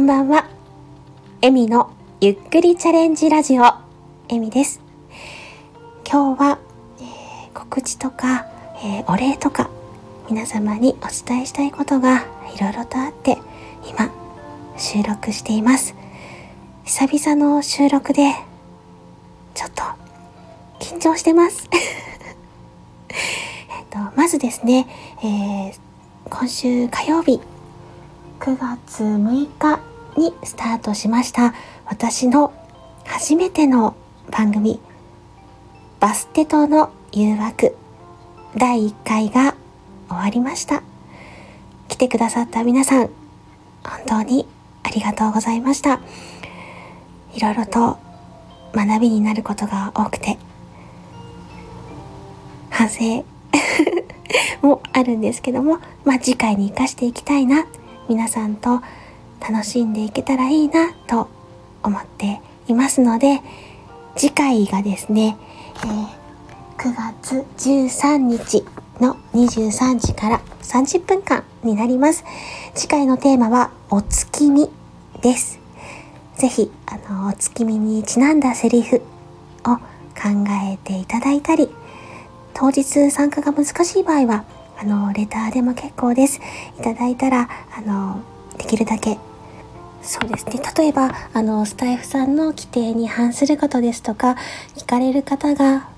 んばんは。エミのゆっくりチャレンジラジオ、エミです。今日は、えー、告知とか、えー、お礼とか、皆様にお伝えしたいことがいろいろとあって、今、収録しています。久々の収録で、ちょっと、緊張してます。えっと、まずですね、えー、今週火曜日、9月6日にスタートしました。私の初めての番組バステとの誘惑第1回が終わりました。来てくださった皆さん本当にありがとうございました。いろいろと学びになることが多くて反省 もあるんですけどもまあ次回に生かしていきたいな。皆さんと楽しんでいけたらいいなと思っていますので次回がですね、えー、9月13日の23時から30分間になります。次回のテーマはお月見です。ぜひあのお月見にちなんだセリフを考えていただいたり当日参加が難しい場合はあのレターでも結構です。いただいたらあのできるだけそうですね例えばあのスタイフさんの規定に反することですとか聞かれる方が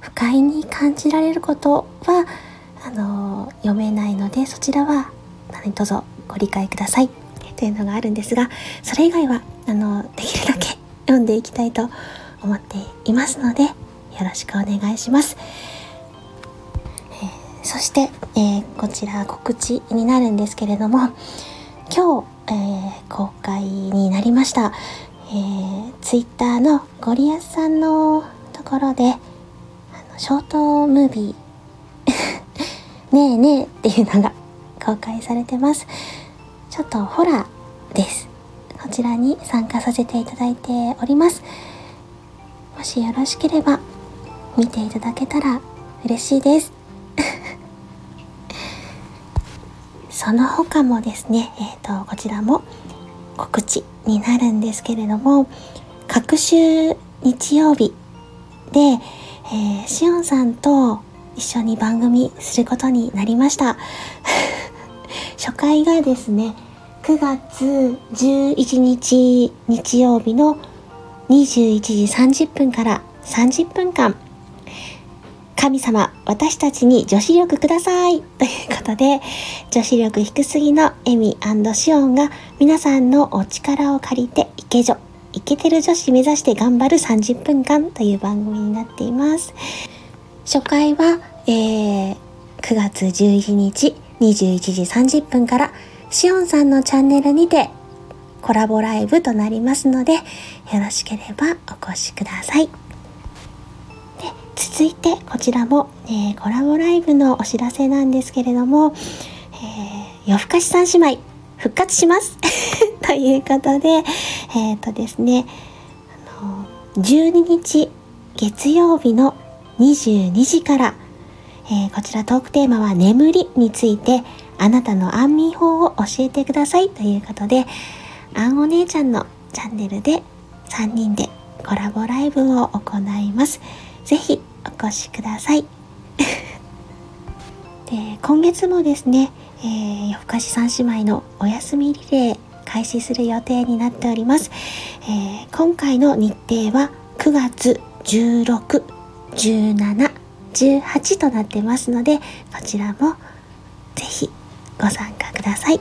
不快に感じられることはあの読めないのでそちらは何卒ご理解くださいというのがあるんですがそれ以外はあのできるだけ読んでいきたいと思っていますのでよろしくお願いします。えそして、えー、こちら告知になるんですけれども今日、えー、公開になりました、えー、ツイッターのゴリアスさんのところであのショートムービー ねえねえっていうのが公開されてます。ちょっとホラーです。こちらに参加させていただいております。もしよろしければ見ていただけたら嬉しいです。その他もですね、えーと、こちらも告知になるんですけれども各週日曜日で、えー、しおんさんと一緒に番組することになりました。初回がですね9月11日日曜日の21時30分から30分間神様、私たちに女子力ください ということで、女子力低すぎのエミシオンが皆さんのお力を借りてイケ女、イケてる女子目指して頑張る30分間という番組になっています。初回は、えー、9月11日21時30分からシオンさんのチャンネルにてコラボライブとなりますので、よろしければお越しください。続いてこちらも、えー、コラボライブのお知らせなんですけれども、えー、夜更かし三姉妹復活します ということで、えっ、ー、とですね、あの12日月曜日の22時から、えー、こちらトークテーマは眠りについてあなたの安眠法を教えてくださいということで、あんお姉ちゃんのチャンネルで3人でコラボライブを行います。ぜひお越しください。で今月もですね、えー、夜更かし三姉妹のお休みリレー開始する予定になっております。えー、今回の日程は9月16、17、18となってますので、こちらもぜひご参加ください。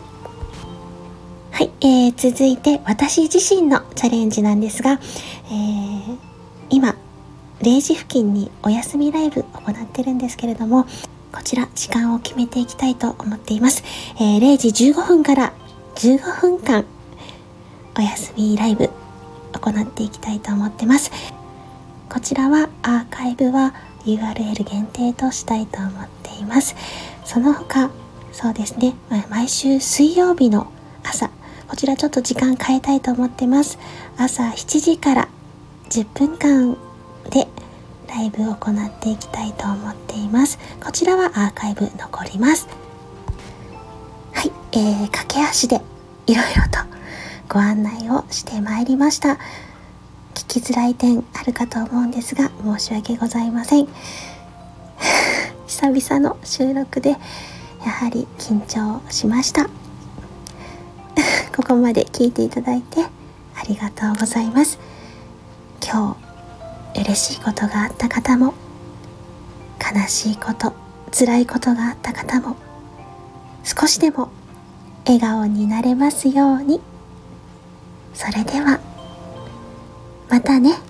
はい、えー、続いて私自身のチャレンジなんですが、えー、今0時付近にお休みライブ行ってるんですけれども、こちら時間を決めていきたいと思っています。えー、0時15分から15分間お休みライブ行っていきたいと思ってます。こちらはアーカイブは URL 限定としたいと思っています。その他、そうですね、毎週水曜日の朝、こちらちょっと時間変えたいと思ってます。朝7時から10分間でライブを行っていきたいと思っています。こちらはアーカイブ残ります。はい、えー、駆け足でいろいろとご案内をしてまいりました。聞きづらい点あるかと思うんですが申し訳ございません。久々の収録でやはり緊張しました。ここまで聞いていただいてありがとうございます。今日嬉しいことがあった方も悲しいこと辛いことがあった方も少しでも笑顔になれますように。それではまたね。